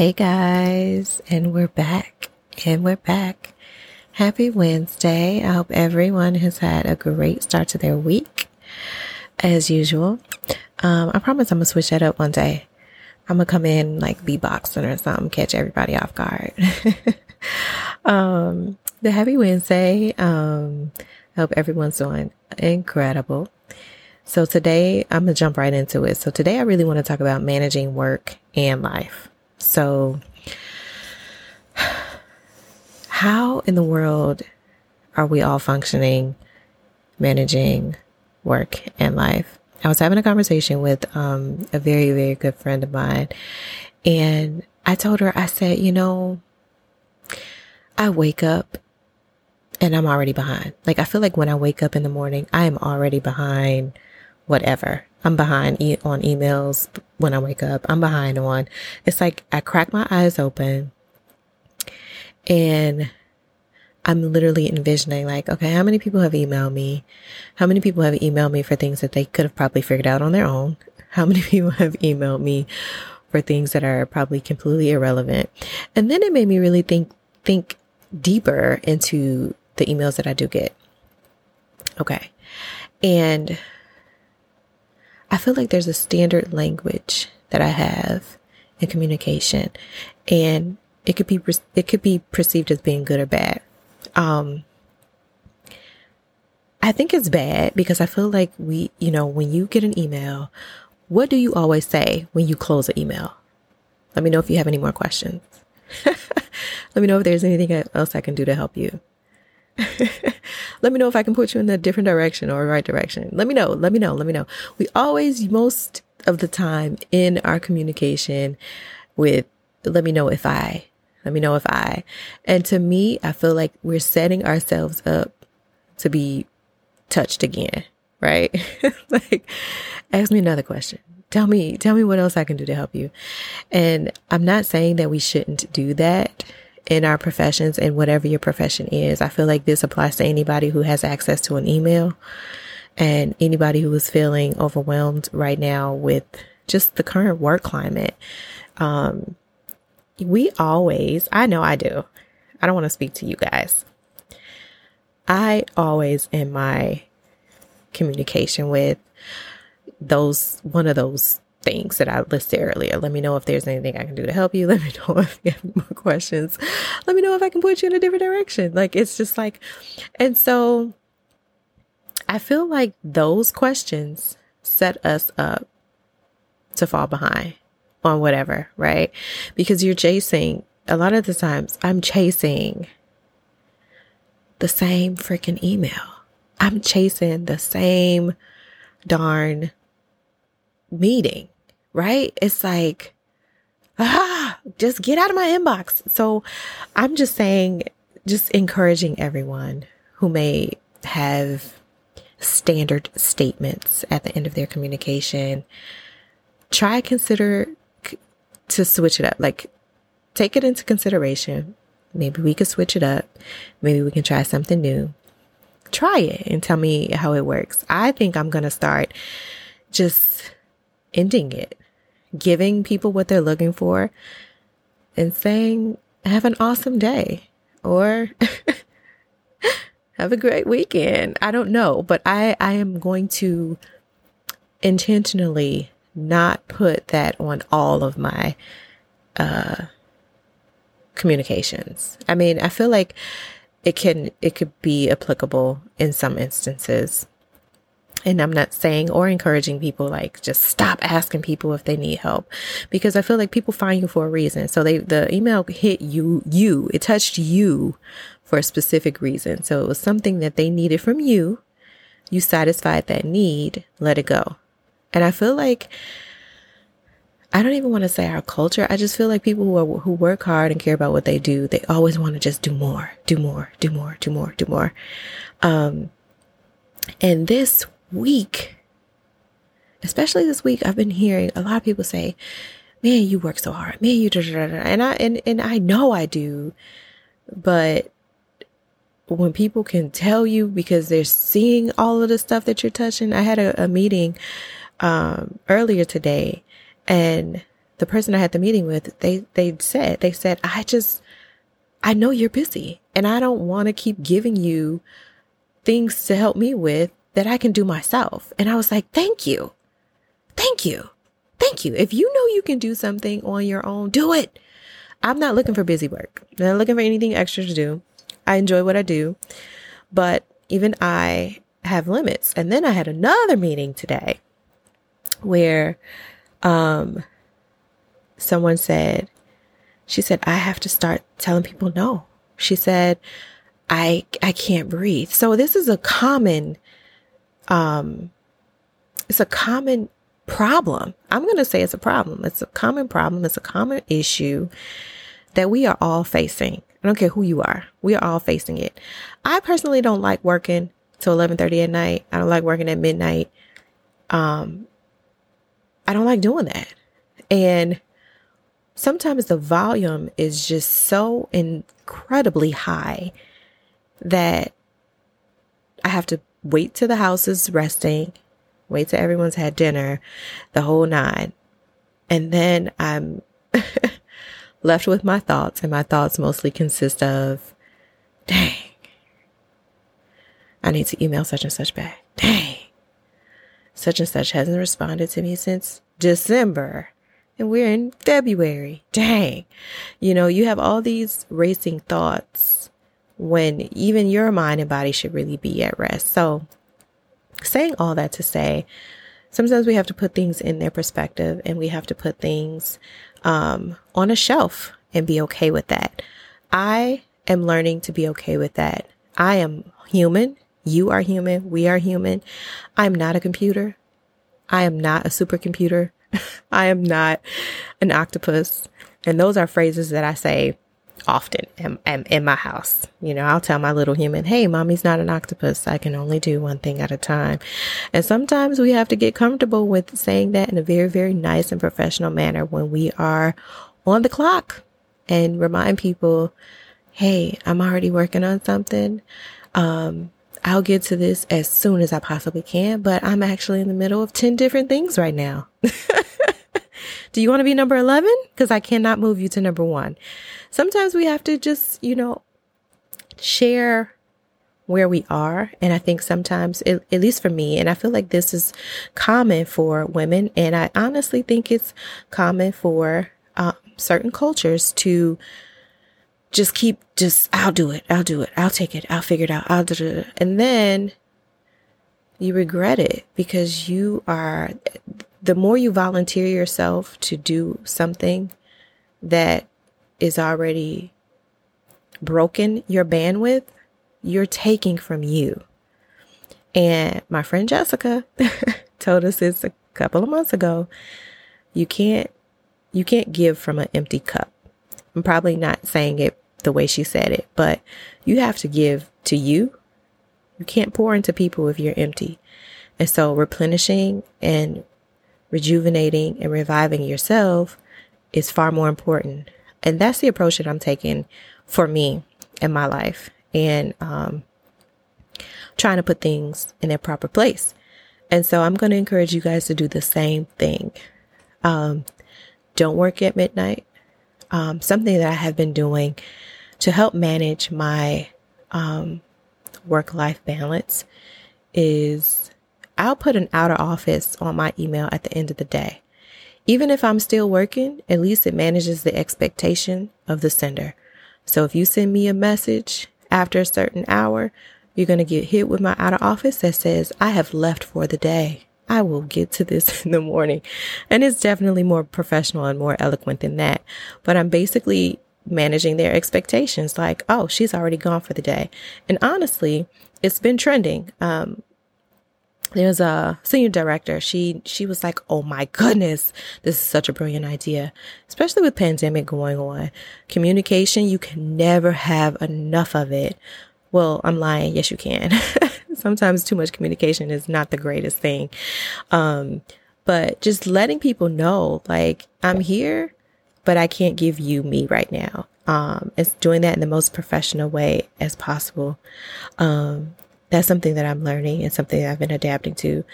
Hey guys, and we're back, and we're back. Happy Wednesday. I hope everyone has had a great start to their week. As usual, um, I promise I'm gonna switch that up one day. I'm gonna come in like beatboxing or something, catch everybody off guard. um, the Happy Wednesday. Um, I hope everyone's doing incredible. So today I'm gonna jump right into it. So today I really want to talk about managing work and life. So, how in the world are we all functioning, managing work and life? I was having a conversation with um, a very, very good friend of mine, and I told her, I said, you know, I wake up and I'm already behind. Like, I feel like when I wake up in the morning, I am already behind whatever. I'm behind e- on emails when I wake up. I'm behind on. It's like I crack my eyes open and I'm literally envisioning like, okay, how many people have emailed me? How many people have emailed me for things that they could have probably figured out on their own? How many people have emailed me for things that are probably completely irrelevant? And then it made me really think think deeper into the emails that I do get. Okay. And I feel like there's a standard language that I have in communication and it could be it could be perceived as being good or bad. Um I think it's bad because I feel like we, you know, when you get an email, what do you always say when you close an email? Let me know if you have any more questions. Let me know if there's anything else I can do to help you. let me know if I can put you in a different direction or right direction. Let me know. Let me know. Let me know. We always, most of the time in our communication with, let me know if I, let me know if I, and to me, I feel like we're setting ourselves up to be touched again, right? like, ask me another question. Tell me, tell me what else I can do to help you. And I'm not saying that we shouldn't do that in our professions and whatever your profession is. I feel like this applies to anybody who has access to an email and anybody who is feeling overwhelmed right now with just the current work climate. Um, we always, I know I do. I don't want to speak to you guys. I always, in my communication with those, one of those things that I listed earlier. Let me know if there's anything I can do to help you. Let me know if you have more questions. Let me know if I can put you in a different direction. Like it's just like, and so I feel like those questions set us up to fall behind on whatever, right? Because you're chasing, a lot of the times I'm chasing the same freaking email. I'm chasing the same darn meeting, right? It's like, ah, just get out of my inbox. So I'm just saying, just encouraging everyone who may have standard statements at the end of their communication. Try consider to switch it up. Like take it into consideration. Maybe we could switch it up. Maybe we can try something new. Try it and tell me how it works. I think I'm going to start just ending it, giving people what they're looking for, and saying, have an awesome day or have a great weekend. I don't know, but I, I am going to intentionally not put that on all of my uh, communications. I mean, I feel like it can it could be applicable in some instances and I'm not saying or encouraging people like just stop asking people if they need help because I feel like people find you for a reason. So they, the email hit you, you, it touched you for a specific reason. So it was something that they needed from you. You satisfied that need, let it go. And I feel like, I don't even want to say our culture. I just feel like people who are, who work hard and care about what they do, they always want to just do more, do more, do more, do more, do more. Um, and this week, especially this week, I've been hearing a lot of people say, man, you work so hard. Man, you, da, da, da, and I, and, and I know I do, but when people can tell you because they're seeing all of the stuff that you're touching, I had a, a meeting, um, earlier today and the person I had the meeting with, they, they said, they said, I just, I know you're busy and I don't want to keep giving you things to help me with that I can do myself. And I was like, thank you. Thank you. Thank you. If you know you can do something on your own, do it. I'm not looking for busy work. I'm not looking for anything extra to do. I enjoy what I do, but even I have limits. And then I had another meeting today where um someone said she said I have to start telling people no. She said I I can't breathe. So this is a common um it's a common problem. I'm going to say it's a problem. It's a common problem. It's a common issue that we are all facing. I don't care who you are. We are all facing it. I personally don't like working till 11:30 at night. I don't like working at midnight. Um I don't like doing that. And sometimes the volume is just so incredibly high that I have to wait till the house is resting, wait till everyone's had dinner, the whole nine. And then I'm left with my thoughts, and my thoughts mostly consist of, dang, I need to email such and such back. Dang, such and such hasn't responded to me since December. And we're in February. Dang. You know, you have all these racing thoughts when even your mind and body should really be at rest. So, saying all that to say, sometimes we have to put things in their perspective and we have to put things um, on a shelf and be okay with that. I am learning to be okay with that. I am human. You are human. We are human. I'm not a computer. I am not a supercomputer. I am not an octopus. And those are phrases that I say often in, in, in, my house. You know, I'll tell my little human, hey, mommy's not an octopus. I can only do one thing at a time. And sometimes we have to get comfortable with saying that in a very, very nice and professional manner when we are on the clock and remind people, hey, I'm already working on something. Um, I'll get to this as soon as I possibly can, but I'm actually in the middle of 10 different things right now. Do you want to be number 11? Because I cannot move you to number one. Sometimes we have to just, you know, share where we are. And I think sometimes, at, least for me, and I feel like this is common for women, and I honestly think it's common for uh, certain cultures to just keep just I'll do it, I'll do it, I'll take it, I'll figure it out, I'll do it, and then you regret it because you are the more you volunteer yourself to do something that is already broken your bandwidth, you're taking from you. And my friend Jessica told us this a couple of months ago. You can't you can't give from an empty cup. I'm probably not saying it the way she said it, but you have to give to you. You can't pour into people if you're empty. And so replenishing and rejuvenating and reviving yourself is far more important. And that's the approach that I'm taking for me in my life and um, trying to put things in their proper place. And so I'm going to encourage you guys to do the same thing. Um, don't work at midnight. Um, something that I have been doing to help manage my um, work life balance is I'll put an outer office on my email at the end of the day. Even if I'm still working, at least it manages the expectation of the sender. So if you send me a message after a certain hour, you're going to get hit with my out of office that says, I have left for the day. I will get to this in the morning. And it's definitely more professional and more eloquent than that. But I'm basically managing their expectations like, oh, she's already gone for the day. And honestly, it's been trending. Um, there's a senior director. She she was like, "Oh my goodness, this is such a brilliant idea." Especially with pandemic going on. Communication, you can never have enough of it. Well, I'm lying. Yes, you can. Sometimes too much communication is not the greatest thing. Um, but just letting people know like I'm here, but I can't give you me right now. Um, it's doing that in the most professional way as possible. Um, that's something that I'm learning and something I've been adapting to.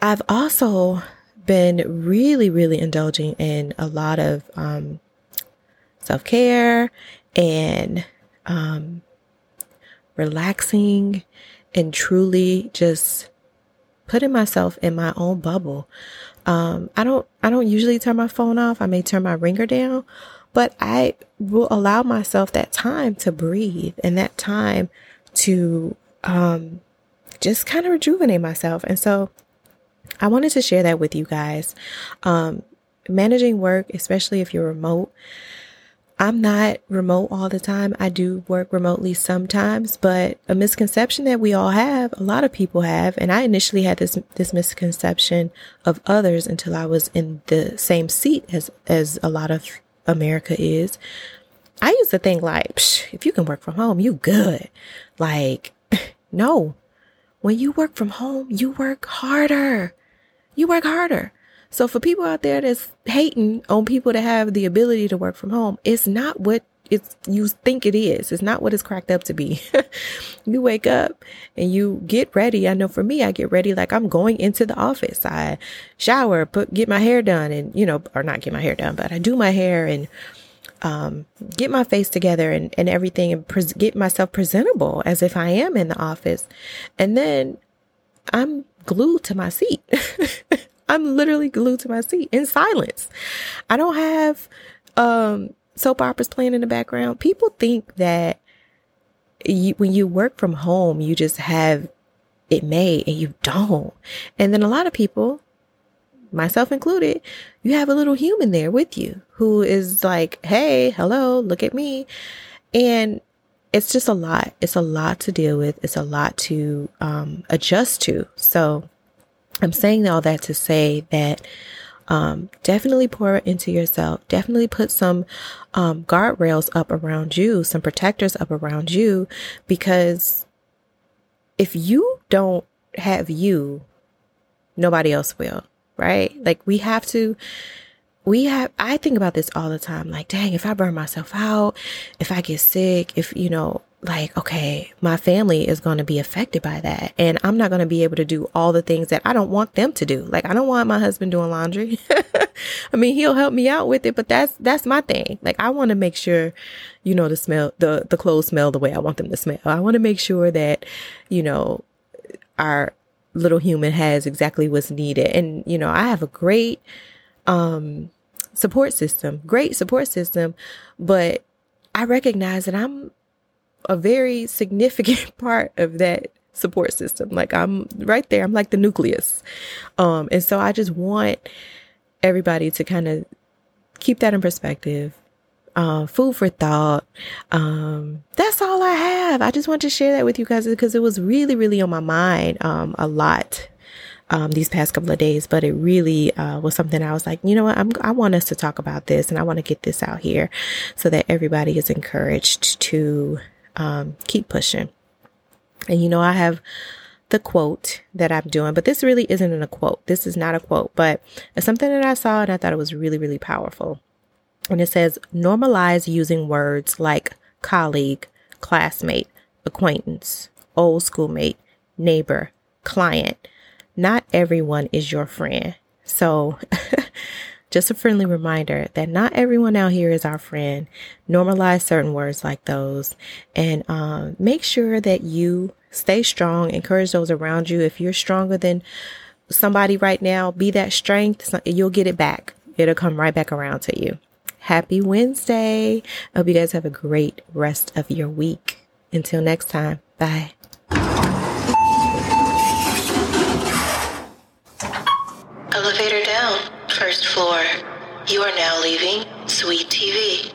I've also been really, really indulging in a lot of um, self care and um, relaxing and truly just putting myself in my own bubble. Um, I don't, I don't usually turn my phone off. I may turn my ringer down, but I will allow myself that time to breathe and that time to, um, just kind of rejuvenate myself. And so I wanted to share that with you guys. Um, managing work, especially if you're remote, I'm not remote all the time. I do work remotely sometimes, but a misconception that we all have, a lot of people have, and I initially had this this misconception of others until I was in the same seat as as a lot of America is. I used to think like, if you can work from home, you good. Like, no. When you work from home, you work harder. You work harder. So for people out there that's hating on people that have the ability to work from home, it's not what it's you think it is. It's not what it's cracked up to be. you wake up and you get ready. I know for me, I get ready like I'm going into the office. I shower, put get my hair done, and you know, or not get my hair done, but I do my hair and um, get my face together and, and everything, and pre- get myself presentable as if I am in the office, and then I'm glued to my seat. I'm literally glued to my seat in silence. I don't have um, soap operas playing in the background. People think that you, when you work from home, you just have it made and you don't. And then a lot of people, myself included, you have a little human there with you who is like, Hey, hello, look at me. And it's just a lot. It's a lot to deal with. It's a lot to um, adjust to. So I'm saying all that to say that um, definitely pour into yourself. Definitely put some um, guardrails up around you, some protectors up around you, because if you don't have you, nobody else will, right? Like we have to. We have, I think about this all the time. Like, dang, if I burn myself out, if I get sick, if, you know, like, okay, my family is going to be affected by that. And I'm not going to be able to do all the things that I don't want them to do. Like, I don't want my husband doing laundry. I mean, he'll help me out with it, but that's, that's my thing. Like, I want to make sure, you know, the smell, the, the clothes smell the way I want them to smell. I want to make sure that, you know, our little human has exactly what's needed. And, you know, I have a great, um, support system, great support system, but I recognize that I'm a very significant part of that support system. Like I'm right there. I'm like the nucleus. Um, and so I just want everybody to kind of keep that in perspective. Uh, food for thought. Um, that's all I have. I just want to share that with you guys because it was really, really on my mind, um, a lot. Um, these past couple of days, but it really uh, was something I was like, you know what, I'm, I want us to talk about this and I want to get this out here so that everybody is encouraged to um, keep pushing. And you know, I have the quote that I'm doing, but this really isn't a quote. This is not a quote, but it's something that I saw and I thought it was really, really powerful. And it says, normalize using words like colleague, classmate, acquaintance, old schoolmate, neighbor, client. Not everyone is your friend. So Just a friendly reminder that not everyone out here is our friend. Normalize certain words like those and um, make sure that you stay strong. Encourage those around you. If you're stronger than somebody right now, be that strength. You'll get it back. It'll come right back around to you. Happy Wednesday. I hope you guys have a great rest of your week. Until next time, bye. Elevator down. First floor. You are now leaving Sweet TV.